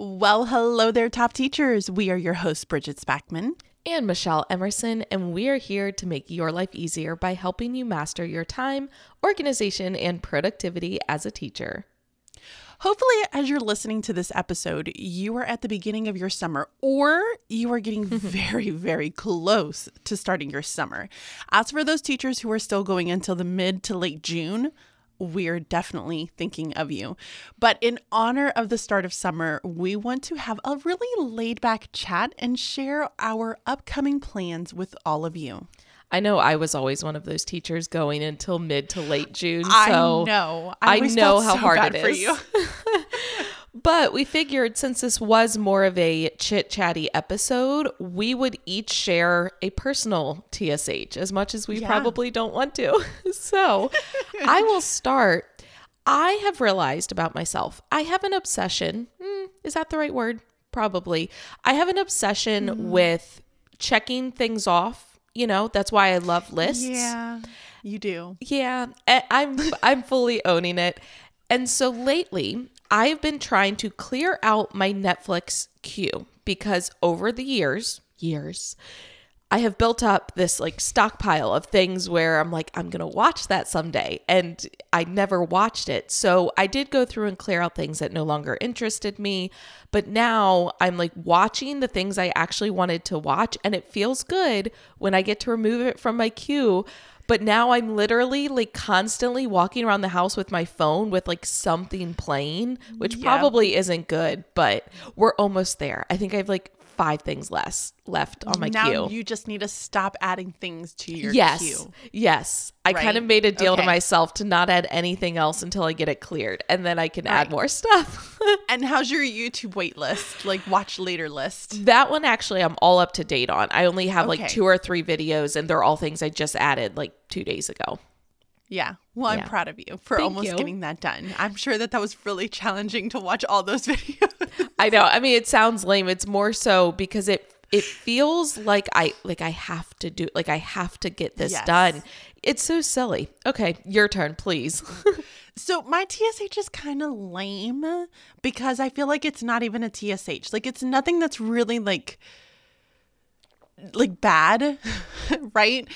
Well, hello there, top teachers. We are your hosts, Bridget Spackman. And Michelle Emerson, and we are here to make your life easier by helping you master your time, organization, and productivity as a teacher. Hopefully, as you're listening to this episode, you are at the beginning of your summer or you are getting very, very close to starting your summer. As for those teachers who are still going until the mid to late June, we're definitely thinking of you. But in honor of the start of summer, we want to have a really laid back chat and share our upcoming plans with all of you. I know I was always one of those teachers going until mid to late June. So I know. I, I know how so hard it is. But we figured since this was more of a chit chatty episode, we would each share a personal TSH as much as we Yeah. probably don't want to. so I will start. I have realized about myself, I have an obsession. Hmm, is that the right word? Probably. I have an obsession Mm-hmm. with checking things off. You know, that's why I love lists. Yeah, you do. Yeah, I'm I'm fully owning it. And so lately, I've been trying to clear out my Netflix queue because over the years, years, I have built up this like stockpile of things where I'm like I'm going to watch that someday and I never watched it. So I did go through and clear out things that no longer interested me, but now I'm like watching the things I actually wanted to watch and it feels good when I get to remove it from my queue. But now I'm literally like constantly walking around the house with my phone with like something playing, which Yeah. probably isn't good, but we're almost there. I think I have like five things less left on my now queue. you just need to stop adding things to your yes. queue. Yes. I Right? kind of made a deal to myself to not add anything else until I get it cleared and then I can add more stuff. And how's your YouTube wait list? Like watch later list? that one actually I'm all up to date on. I only have like two or three videos and they're all things I just added like 2 days ago. Yeah. Well, I'm Yeah. proud of you for Thank almost you. getting that done. I'm sure that that was really challenging to watch all those videos. I know. I mean, it sounds lame. It's more so because it it feels like I like I have to do like I have to get this Yes. done. It's so silly. Okay, your turn, please. so my TSH is kind of lame because I feel like it's not even a TSH. Like it's nothing that's really like like bad, right?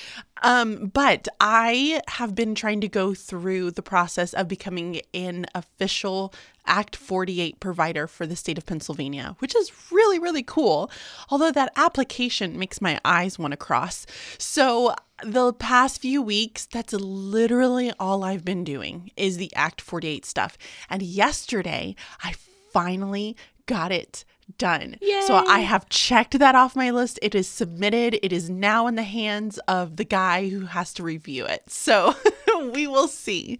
Um, but I have been trying to go through the process of becoming an official Act 48 provider for the state of Pennsylvania, which is really, really cool. Although that application makes my eyes want to cross. So the past few weeks, that's literally all I've been doing is the Act 48 stuff. And yesterday, I finally got it done. So I have checked that off my list. It is submitted. It is now in the hands of the guy who has to review it. So we will see.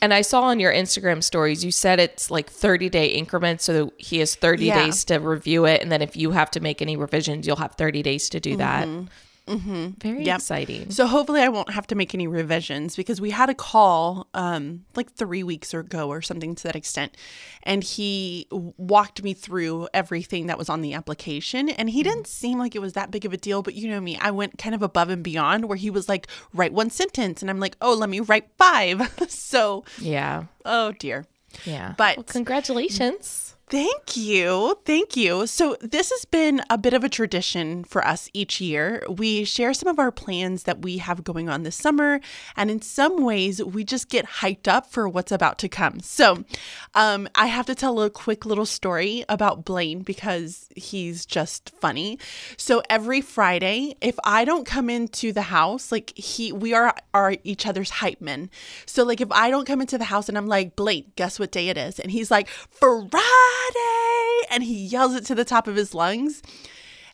and I saw on your Instagram stories you said it's like 30 day increments so he has 30 Yeah. days to review it and then if you have to make any revisions, you'll have 30 days to do that. Mm-hmm. Very Yep. exciting. So hopefully I won't have to make any revisions because we had a call um like 3 weeks ago or something to that extent and he walked me through everything that was on the application and he didn't seem like it was that big of a deal but you know me I went kind of above and beyond where he was like write one sentence and I'm like oh let me write 5 so Yeah. oh dear Yeah. But- Well, congratulations. Thank you. Thank you. So, this has been a bit of a tradition for us each year. We share some of our plans that we have going on this summer, and in some ways, we just get hyped up for what's about to come. So, um, I have to tell a quick little story about Blaine because he's just funny. So, every Friday, if I don't come into the house, like he, we are are each other's hype men. So, like if I don't come into the house and I'm like, Blaine, guess what day it is? And he's like, Friday, and he yells it to the top of his lungs.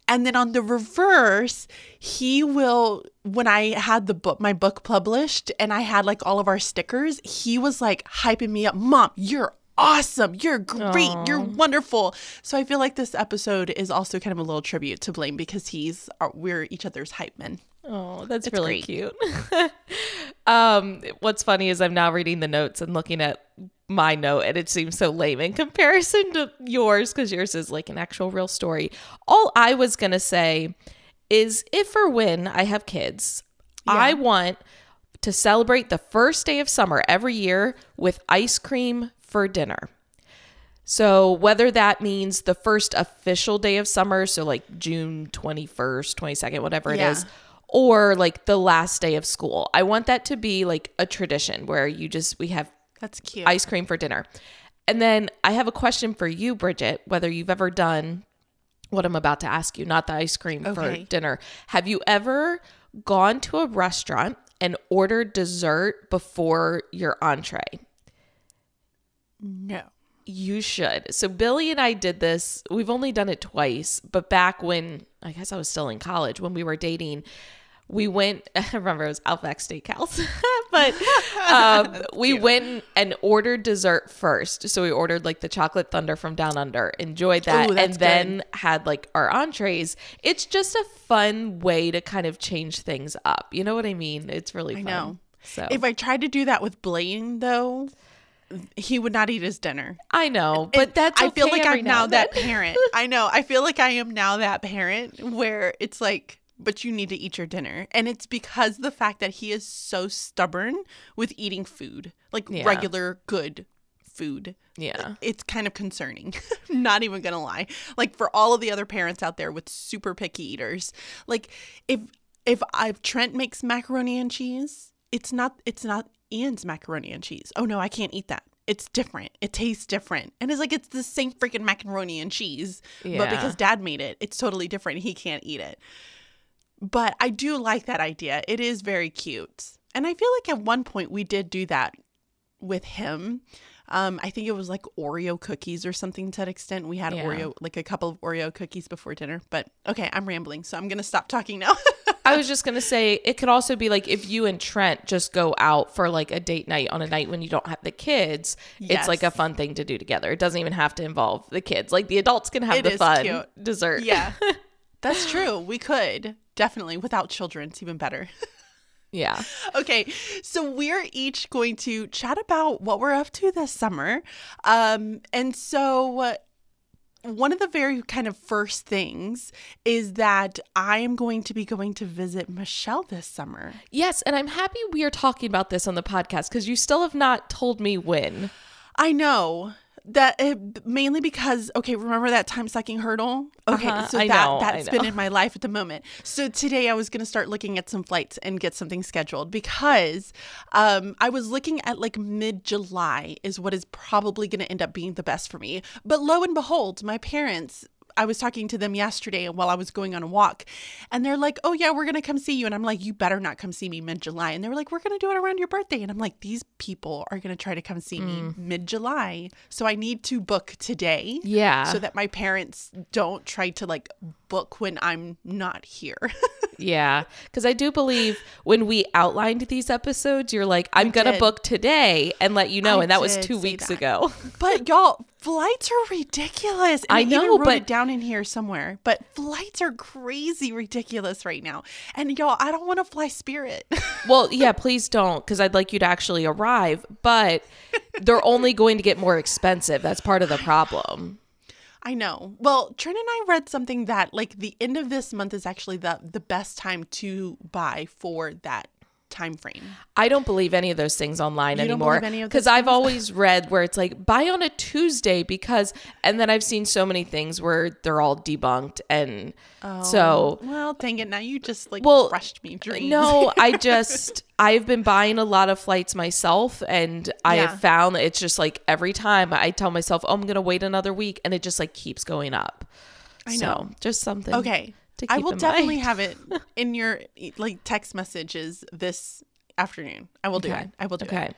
And then on the reverse, he will when I had the book my book published and I had like all of our stickers, he was like hyping me up, "Mom, you're awesome. You're great. You're wonderful." So I feel like this episode is also kind of a little tribute to Blaine because he's we're each other's hype men. Oh, that's really great. cute. um, what's funny is I'm now reading the notes and looking at my note, and it seems so lame in comparison to yours because yours is like an actual real story. All I was gonna say is if or when I have kids, I want to celebrate the first day of summer every year with ice cream for dinner. So whether that means the first official day of summer, so like June 21st, 22nd, whatever it Yeah. is, or like the last day of school. I want that to be like a tradition where you just we have That's cute. ice cream for dinner. And then I have a question for you, Bridget, whether you've ever done what I'm about to ask you, not the ice cream Okay. for dinner. Have you ever gone to a restaurant and ordered dessert before your entree? no. You should. So Billy and I did this. We've only done it twice, but back when I guess I was still in college when we were dating, we went. I remember it was Outback Steakhouse, but um, we went and ordered dessert first. So we ordered like the chocolate thunder from Down Under, enjoyed that, Ooh, and then had like our entrees. It's just a fun way to kind of change things up. You know what I mean? It's really fun. know. So If I tried to do that with Blaine, though, he would not eat his dinner. I know, but And that's I feel like I'm now and that parent. I know. I feel like I am now that parent where it's like, but you need to eat your dinner. And it's because the fact that he is so stubborn with eating food, like Yeah. regular good food. Yeah. It's kind of concerning. Not even going to lie. Like for all of the other parents out there with super picky eaters, like if if I, Trent makes macaroni and cheese, it's not it's not Ian's macaroni and cheese. Oh no, I can't eat that. It's different. It tastes different. And it's like it's the same freaking macaroni and cheese. But because dad made it, it's totally different. He can't eat it. But I do like that idea. It is very cute. And I feel like at one point we did do that with him. Um, I think it was like Oreo cookies or something to that extent. We had Yeah. Oreo, like a couple of Oreo cookies before dinner. But okay, I'm rambling, so I'm gonna stop talking now. I was just gonna say it could also be like if you and Trent just go out for like a date night on a night when you don't have the kids, it's like a fun thing to do together. It doesn't even have to involve the kids. Like the adults can have It the fun cute. dessert. yeah, that's true. We could definitely without children. It's even better. yeah. okay, so we're each going to chat about what we're up to this summer. Um, and so uh, one of the very kind of first things is that I am going to be going to visit Michelle this summer. Yes, and I'm happy we are talking about this on the podcast because you still have not told me when. I know that uh, mainly because okay, remember that time sucking hurdle? Okay, Uh-huh, so I that know, that's been in my life at the moment. So today I was going to start looking at some flights and get something scheduled because um I was looking at like mid July is what is probably going to end up being the best for me. But lo and behold, my parents I was talking to them yesterday while I was going on a walk, and they're like, "Oh yeah, we're gonna come see you." And I'm like, "You better not come see me mid July." And they were like, "We're gonna do it around your birthday." And I'm like, "These people are gonna try to come see me Mm. mid July, so I need to book today, Yeah. so that my parents don't try to like book when I'm not here." Yeah, because I do believe when we outlined these episodes, you're like, I'm gonna did. book today and let you know, I and that was two weeks that. ago. but y'all, flights are ridiculous. And I even know, wrote but- it down in here somewhere. But flights are crazy ridiculous right now. And y'all, I don't want to fly Spirit. well, yeah, please don't, because I'd like you to actually arrive, but they're only going to get more expensive. That's part of the problem. I know. Well, Trent and I read something that like the end of this month is actually the the best time to buy for that time frame. I don't believe any of those things online You anymore believe any of those because I've always read where it's like buy on a Tuesday because, and then I've seen so many things where they're all debunked, and oh, so Well, dang it! Now you just like Well, crushed me dreams. No, I just I've been buying a lot of flights myself and I Yeah. have found that it's just like every time I tell myself, "Oh, I'm going to wait another week," and it just like keeps going up. I So, know. just something. Okay. I will in definitely mind. have it in your like text messages this afternoon. I will do Okay. it. I will do Okay. it. Okay.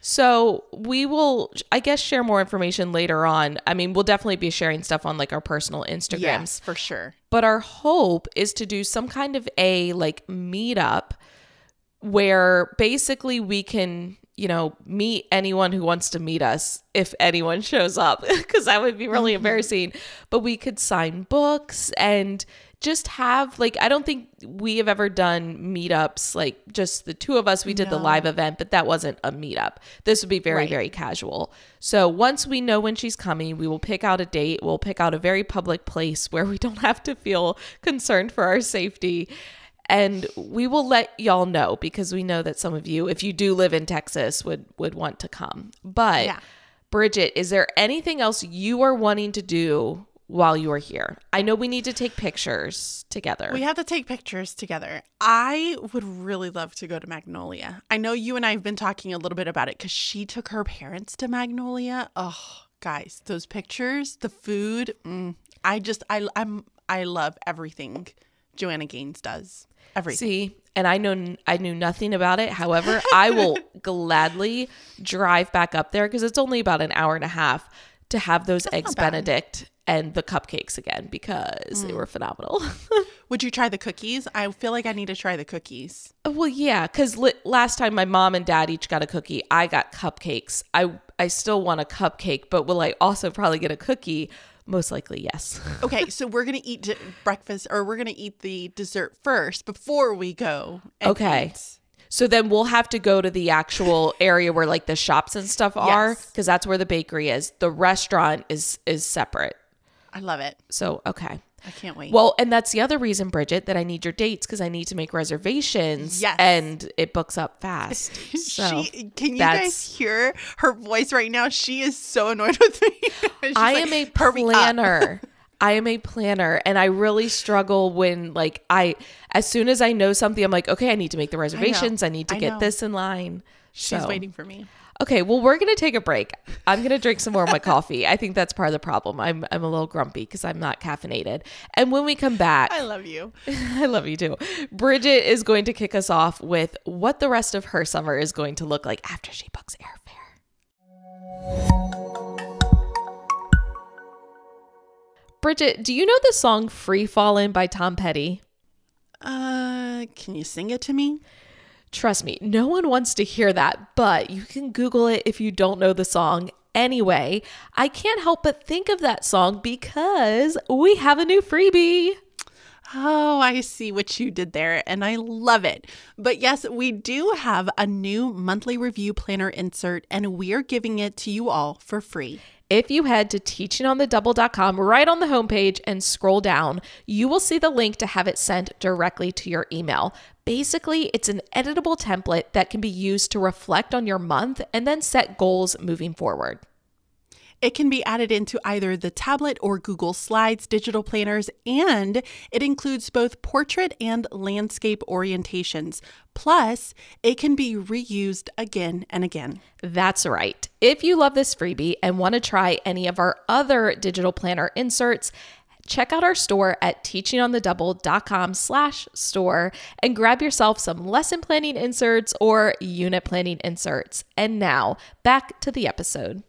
So we will, I guess, share more information later on. I mean, we'll definitely be sharing stuff on like our personal Instagrams. Yes, for sure. But our hope is to do some kind of a like meetup where basically we can, you know, meet anyone who wants to meet us if anyone shows up, because that would be really mm-hmm. embarrassing. But we could sign books and just have like, I don't think we have ever done meetups like just the two of us. We did the live event, but that wasn't a meetup. This would be very, Right. very casual. So once we know when she's coming, we will pick out a date. We'll pick out a very public place where we don't have to feel concerned for our safety. And we will let y'all know because we know that some of you, if you do live in Texas, would would want to come. But Yeah. Bridget, is there anything else you are wanting to do while you are here? I know we need to take pictures together. We have to take pictures together. I would really love to go to Magnolia. I know you and I have been talking a little bit about it because she took her parents to Magnolia. Oh, guys, those pictures, the food. Mm, I just, I, I'm, I love everything Joanna Gaines does. Everything. See, and I know I knew nothing about it. However, I will gladly drive back up there because it's only about an hour and a half to have those eggs. Benedict and the cupcakes again because they mm. were phenomenal. Would you try the cookies? I feel like I need to try the cookies. well, yeah, because li- last time my mom and dad each got a cookie, I got cupcakes. I I still want a cupcake, but will I also probably get a cookie? Most likely, yes. Okay, so we're gonna eat d- breakfast, or we're gonna eat the dessert first before we go. and Okay. eat. So then we'll have to go to the actual area where like the shops and stuff are Yes. because that's where the bakery is. The restaurant is is separate. I love it. So okay. I can't wait. Well, and that's the other reason, Bridget, that I need your dates because I need to make reservations. Yes. And it books up fast. So she, can you guys hear her voice right now? She is so annoyed with me. I like, am a planner. I am a planner and I really struggle when like I as soon as I know something I'm like okay I need to make the reservations I, need to I get know. this in line. She's So- waiting for me. Okay, well we're going to take a break. I'm going to drink some more of my coffee. I think that's part of the problem. I'm I'm a little grumpy because I'm not caffeinated. And when we come back I love you. I love you too. Bridget is going to kick us off with what the rest of her summer is going to look like after she books airfare. Bridget, do you know the song Free Fallin' by Tom Petty? Uh, can you sing it to me? Trust me, no one wants to hear that, but you can Google it if you don't know the song. Anyway, I can't help but think of that song because we have a new freebie. Oh, I see what you did there, and I love it. But yes, we do have a new monthly review planner insert, and we are giving it to you all for free. If you head to teachingonthedouble.com right on the homepage and scroll down, you will see the link to have it sent directly to your email. Basically, it's an editable template that can be used to reflect on your month and then set goals moving forward. It can be added into either the tablet or Google Slides digital planners, and it includes both portrait and landscape orientations. Plus, it can be reused again and again. That's right. If you love this freebie and want to try any of our other digital planner inserts, check out our store at teachingonthedouble.com slash store and grab yourself some lesson planning inserts or unit planning inserts. And now back to the episode.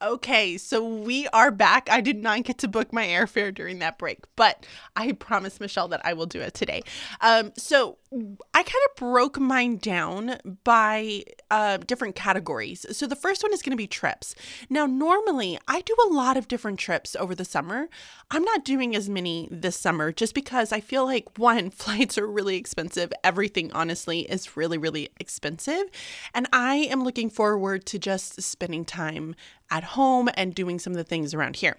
Okay, so we are back. I did not get to book my airfare during that break, but I promised Michelle that I will do it today. Um, so I kind of broke mine down by uh, different categories. So the first one is going to be trips. Now, normally I do a lot of different trips over the summer. I'm not doing as many this summer just because I feel like one, flights are really expensive. Everything, honestly, is really, really expensive. And I am looking forward to just spending time at home and doing some of the things around here.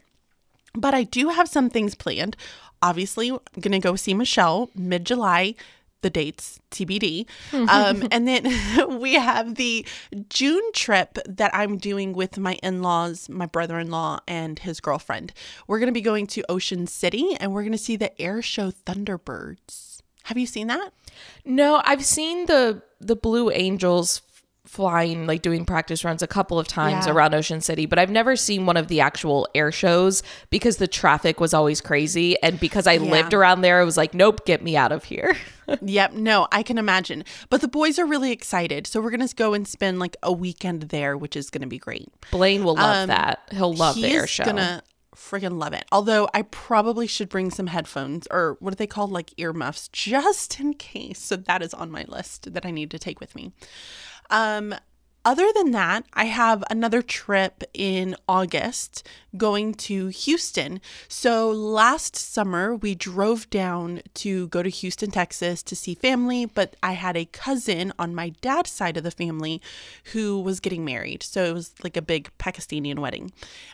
But I do have some things planned. Obviously, I'm going to go see Michelle mid July. The dates TBD. Um, and then we have the June trip that I'm doing with my in laws, my brother in law, and his girlfriend. We're going to be going to Ocean City and we're going to see the air show Thunderbirds. Have you seen that? No, I've seen the the Blue Angels flying like doing practice runs a couple of times Yeah. around Ocean City, but I've never seen one of the actual air shows because the traffic was always crazy and because I lived around there, it was like, nope, get me out of here. Yep, no, I can imagine. But the boys are really excited. So we're going to go and spend like a weekend there, which is going to be great. Blaine will love um, that. He'll love he the air show. gonna friggin' love it. Although I probably should bring some headphones or what are they called, like earmuffs, just in case. So that is on my list that I need to take with me. Um, other than that, I have another trip in August going to Houston. So last summer, we drove down to go to Houston, Texas to see family, but I had a cousin on my dad's side of the family who was getting married. So it was like a big Pakistani wedding.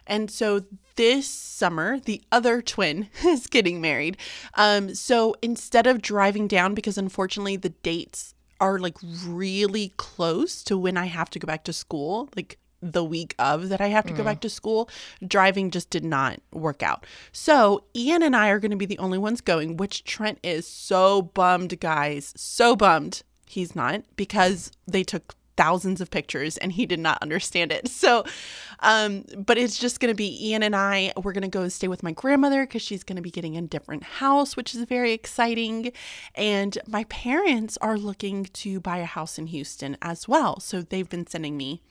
And so this summer, the other twin is getting married. Um, so instead of driving down, because unfortunately the dates are like really close to when I have to go back to school, like the week of that I have to go mm. back to school, driving just did not work out. So Ian and I are going to be the only ones going, which Trent is so bummed, guys. So bummed he's not because they took thousands of pictures and he did not understand it. So, um, but it's just going to be Ian and I. We're going to go stay with my grandmother because she's going to be getting a different house, which is very exciting. And my parents are looking to buy a house in Houston as well. So they've been sending me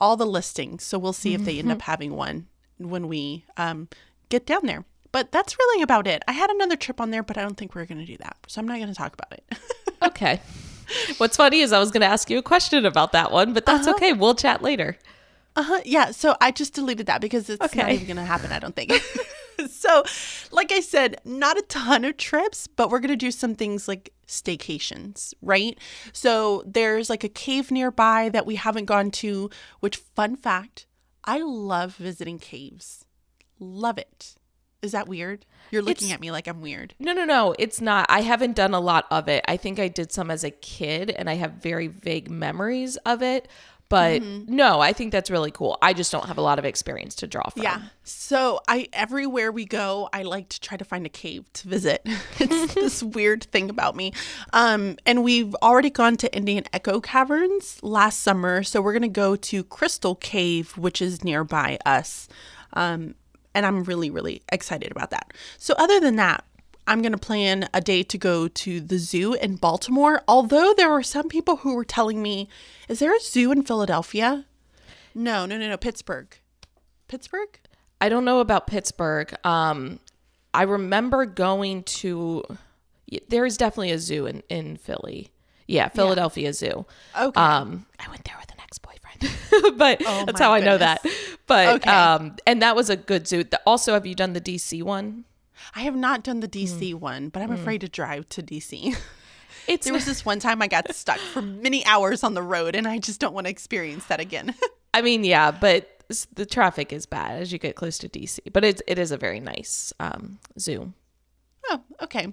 all the listings. So we'll see if they end up having one when we um, get down there. But that's really about it. I had another trip on there, but I don't think we're going to do that. So I'm not going to talk about it. Okay. What's funny is I was going to ask you a question about that one, but that's Uh-huh. okay. We'll chat later. Uh-huh. Yeah. So I just deleted that because it's not even going to happen, I don't think. so, like I said, not a ton of trips, but we're going to do some things like staycations, right? So, there's like a cave nearby that we haven't gone to, which, fun fact, I love visiting caves. Love it. Is that weird? You're looking It's- at me like I'm weird. No, no, no. It's not. I haven't done a lot of it. I think I did some as a kid and I have very vague memories of it. But Mm-hmm. no, I think that's really cool. I just don't have a lot of experience to draw from. Yeah. So I everywhere we go, I like to try to find a cave to visit. It's this weird thing about me. Um, and we've already gone to Indian Echo Caverns last summer, so we're gonna go to Crystal Cave, which is nearby us. Um, and I'm really, really excited about that. So other than that, I'm going to plan a day to go to the zoo in Baltimore. Although there were some people who were telling me, is there a zoo in Philadelphia? No, no, no, no, Pittsburgh. Pittsburgh? I don't know about Pittsburgh. Um, I remember going to. There is definitely a zoo in in Philly. Yeah, Philadelphia Zoo. Okay. Um, I went there with an but Oh that's how I know that. But Okay. um, and that was a good zoo. Also, have you done the DC one? I have not done the DC Mm. one, but I'm afraid to drive to DC. It's there was this one time I got stuck for many hours on the road, and I just don't want to experience that again. I mean, yeah, but the traffic is bad as you get close to DC. But it's it is a very nice um, zoo. Oh, okay.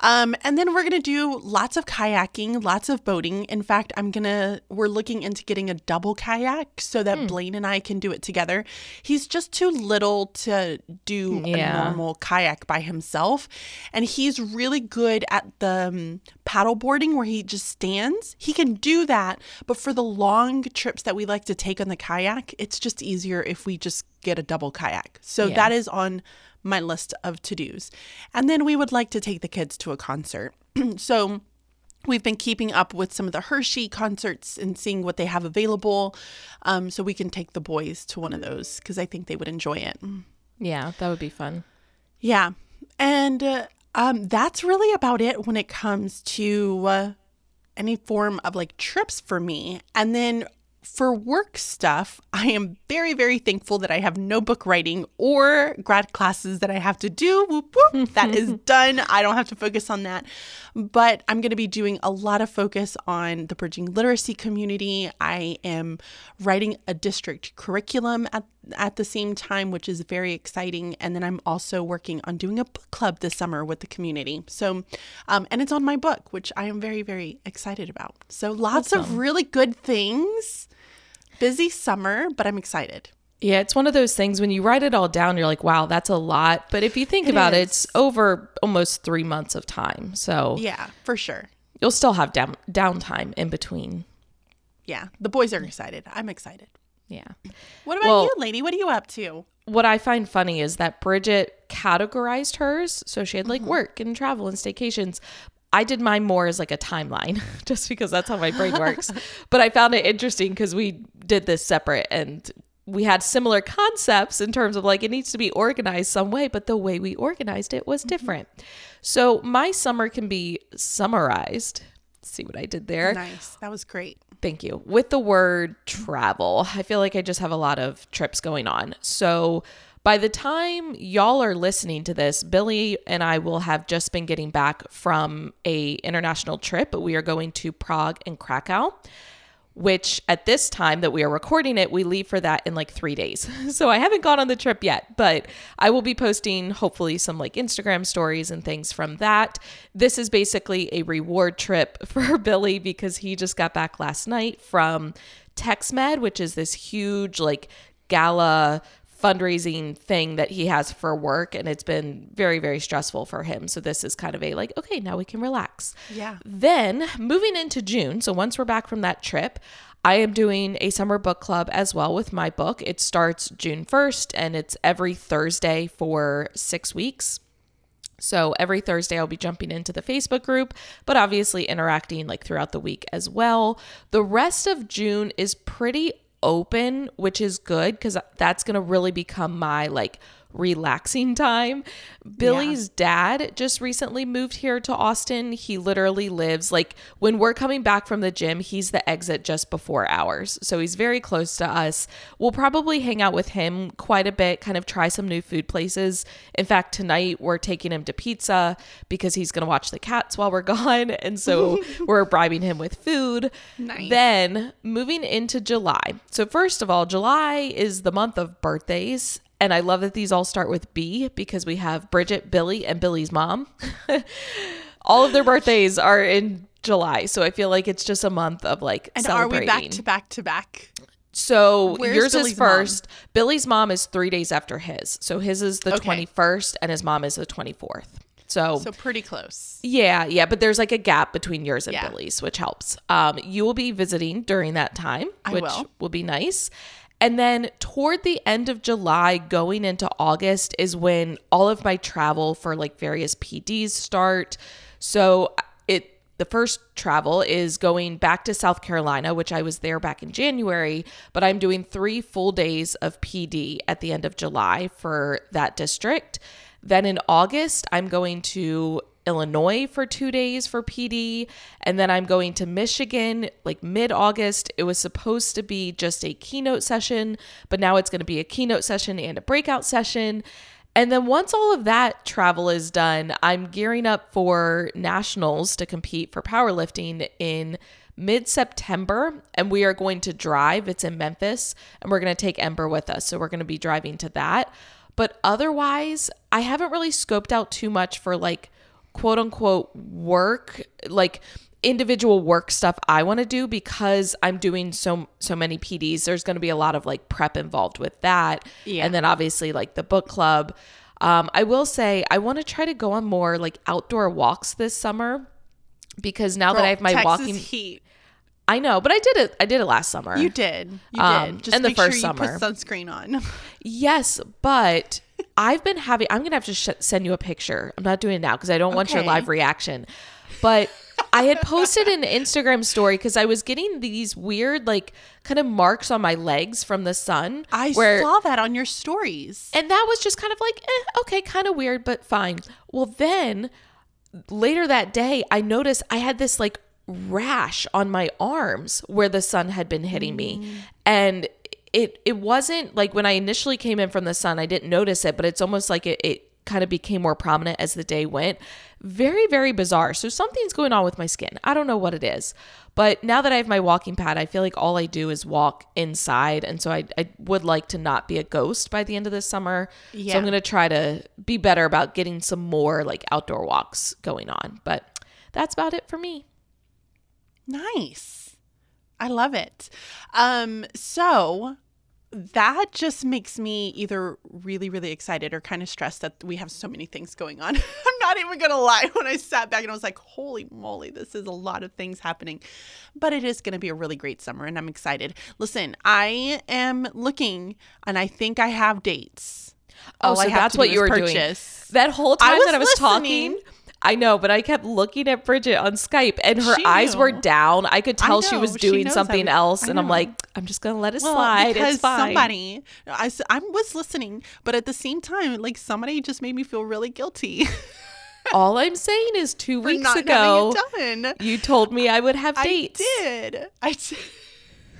Um, and then we're gonna do lots of kayaking, lots of boating. In fact, I'm gonna we're looking into getting a double kayak so that Blaine and I can do it together. He's just too little to do Yeah. a normal kayak by himself, and he's really good at the um, paddle boarding where he just stands. He can do that, but for the long trips that we like to take on the kayak, it's just easier if we just get a double kayak. So Yeah. that is on my list of to dos. And then we would like to take the kids to a concert. so we've been keeping up with some of the Hershey concerts and seeing what they have available. Um, so we can take the boys to one of those because I think they would enjoy it. Yeah, that would be fun. Yeah. And uh, um, that's really about it when it comes to uh, any form of like trips for me. And then for work stuff, I am very, very thankful that I have no book writing or grad classes that I have to do. Whoop, whoop. that is done. I don't have to focus on that. But I'm going to be doing a lot of focus on the bridging literacy community. I am writing a district curriculum at, at the same time, which is very exciting. And then I'm also working on doing a book club this summer with the community. So, um, and it's on my book, which I am very, very excited about. So lots of really good things. Busy summer, but I'm excited. Yeah, it's one of those things when you write it all down, you're like, wow, that's a lot. But if you think about it, it's over almost three months of time. So Yeah, for sure. you'll still have down downtime in between. Yeah, the boys are excited. I'm excited. Yeah. What about Well- you, lady? What are you up to? What I find funny is that Bridget categorized hers. So she had like mm-hmm. work and travel and staycations. I did mine more as like a timeline just because that's how my brain works. but I found it interesting because we did this separate and we had similar concepts in terms of like it needs to be organized some way, but the way we organized it was mm-hmm. different. So my summer can be summarized. See what I did there? Nice. That was great. Thank you. With the word travel, I feel like I just have a lot of trips going on. So by the time y'all are listening to this, Billy and I will have just been getting back from a international trip. We are going to Prague and Krakow. which at this time that we are recording it, we leave for that in like three days. So I haven't gone on the trip yet, but I will be posting hopefully some like Instagram stories and things from that. This is basically a reward trip for Billy because he just got back last night from TexMed, which is this huge like gala fundraising thing that he has for work and it's been very very stressful for him so this is kind of a like okay now we can relax Yeah. then moving into june so once we're back from that trip I am doing a summer book club as well with my book. It starts June 1st and it's every Thursday for six weeks. So every Thursday I'll be jumping into the Facebook group, but obviously interacting like throughout the week as well. The rest of June is pretty open, which is good because that's going to really become my like relaxing time. Billy's dad just recently moved here to Austin. He literally lives like when we're coming back from the gym, he's the exit just before ours. So he's very close to us. We'll probably hang out with him quite a bit, kind of try some new food places. In fact, tonight we're taking him to pizza because he's going to watch the cats while we're gone. And so we're bribing him with food. Nice. Then moving into July. So, first of all, July is the month of birthdays. And I love that these all start with B because we have Bridget, Billy, and Billy's mom. all of their birthdays are in July. So I feel like it's just a month of like And are we back to back to back? So Where's yours Billy's is first. Billy's mom is three days after his. So his is the Okay. 21st and his mom is the 24th. So, So pretty close. yeah, yeah, but there's like a gap between yours and Yeah. Billy's, which helps. Um, you will be visiting during that time, I which will. be nice. And then toward the end of July, going into August, is when all of my travel for like various PDs start. So uh, it the first travel is going back to South Carolina, which I was there back in January, but I'm doing three full days of PD at the end of July for that district. Then in August, I'm going to Illinois for two days for PD. And then I'm going to Michigan like mid August. It was supposed to be just a keynote session, but now it's going to be a keynote session and a breakout session. And then once all of that travel is done, I'm gearing up for nationals to compete for powerlifting in mid September. And we are going to drive. It's in Memphis. And we're going to take Ember with us. So we're going to be driving to that. But otherwise, I haven't really scoped out too much for like quote unquote work, like individual work stuff I want to do because I'm doing so so many PDs. There's going to be a lot of like prep involved with that. Yeah. And then obviously like the book club. Um, I will say I want to try to go on more like outdoor walks this summer because now that I have my Texas walking heat. I know, but I did it I did it last summer. You did. You Um, did. Just and the first sure you summer. put sunscreen on. Yes, but I've been having. I'm gonna have to sh- send you a picture. I'm not doing it now because I don't want your live reaction. But I had posted an Instagram story because I was getting these weird, like, kind of marks on my legs from the sun. I where, saw that on your stories. and that was just kind of like, eh, okay, kind of weird, but fine. Well, then later that day, I noticed I had this like rash on my arms where the sun had been hitting me. And it it wasn't like when I initially came in from the sun, I didn't notice it, but it's almost like it, it kind of became more prominent as the day went. Very, very bizarre. So something's going on with my skin. I don't know what it is. But now that I have my walking pad, I feel like all I do is walk inside. And so I, I would like to not be a ghost by the end of this summer. Yeah. So I'm going to try to be better about getting some more like outdoor walks going on. But that's about it for me. Nice. I love it. Um, so that just makes me either really, really excited or kind of stressed that we have so many things going on. I'm not even gonna lie. When I sat back and I was like, holy moly, this is a lot of things happening. But it is gonna be a really great summer and I'm excited. Listen, I am looking and I think I have dates. Oh, All I so have that's to what you were purchase. doing. That whole time was that I was listening. talking. I know, but I kept looking at Bridget on Skype and her She eyes were down. I could I tell she was doing knows something every- else. And I'm like, I'm just going to let it Well, slide. because It's fine. somebody, I, I was listening, but at the same time, like somebody just made me feel really guilty All I'm saying is two for weeks ago, you told me I would have I dates. did. I did.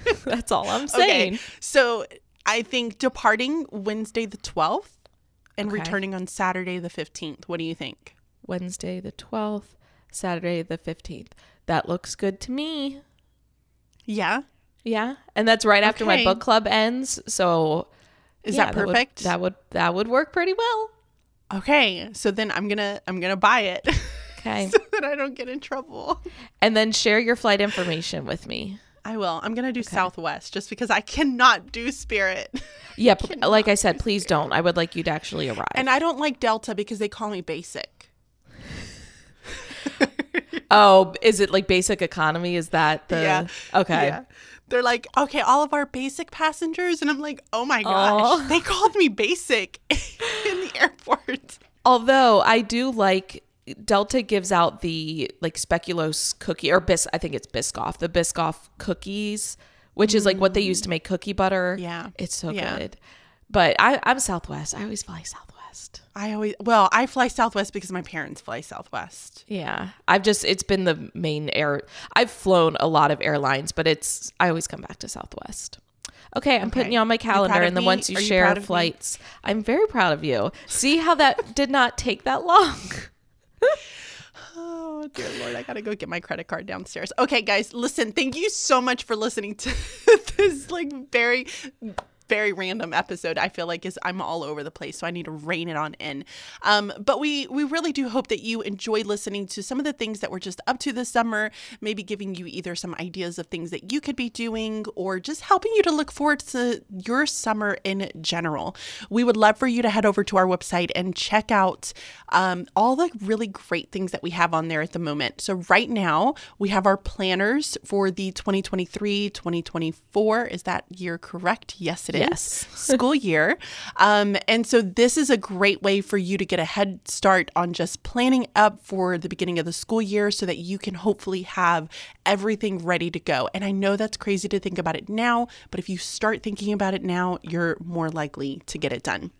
That's all I'm saying. Okay, so I think departing Wednesday the twelfth and Okay. returning on Saturday the fifteenth. What do you think? Wednesday the 12th, Saturday the 15th. That looks good to me. Yeah. Yeah, and that's right after my book club ends. So Is yeah, that perfect? That would, that would work pretty well. okay. So then I'm gonna I'm gonna buy it Okay, so that I don't get in trouble. and then share your flight information with me. I will. I'm gonna do Southwest just because I cannot do Spirit. Yep, like I said, please don't. I would like you to actually arrive. And I don't like Delta because they call me basic. Oh, is it like basic economy? Is that the Yeah. Okay. Yeah. They're like, okay, all of our basic passengers. And I'm like, oh my gosh, they called me basic in the airport. Although I do like Delta gives out the like speculoos cookie or bis I think it's Biscoff, the Biscoff cookies, which is like what they use to mm. make cookie butter. Yeah. It's so Yeah. good. But I, I'm Southwest. I always fly Southwest. I always, well, I fly Southwest because my parents fly Southwest. Yeah. I've just it's been the main air I've flown a lot of airlines, but it's I always come back to Southwest. Okay, I'm putting you on my calendar and then me? once you Are share proud of me? flights, I'm very proud of you. See how that did not take that long. Oh, dear Lord, I gotta go get my credit card downstairs. Okay, guys, listen, thank you so much for listening to this like very very random episode i feel like is i'm all over the place so i need to rein it on in. Um, but we we really do hope that you enjoy listening to some of the things that we're just up to this summer maybe giving you either some ideas of things that you could be doing or just helping you to look forward to your summer in general. We would love for you to head over to our website and check out um, all the really great things that we have on there at the moment. So right now we have our planners for the 2023 2024 is that year correct? Yes it is Yes. school year. Um, and so this is a great way for you to get a head start on just planning up for the beginning of the school year so that you can hopefully have everything ready to go. And I know that's crazy to think about it now, but if you start thinking about it now, you're more likely to get it done.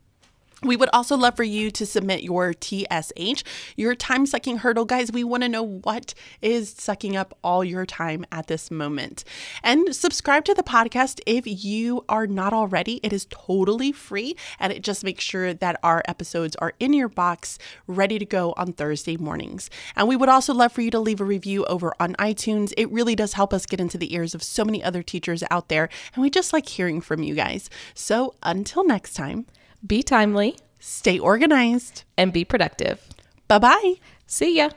We would also love for you to submit your TSH, your time sucking hurdle. Guys, we want to know what is sucking up all your time at this moment. And subscribe to the podcast if you are not already. It is totally free and it just makes sure that our episodes are in your box, ready to go on Thursday mornings. And we would also love for you to leave a review over on iTunes. It really does help us get into the ears of so many other teachers out there. And we just like hearing from you guys. So until next time, Be timely stay organized. and be productive. Bye bye. See ya.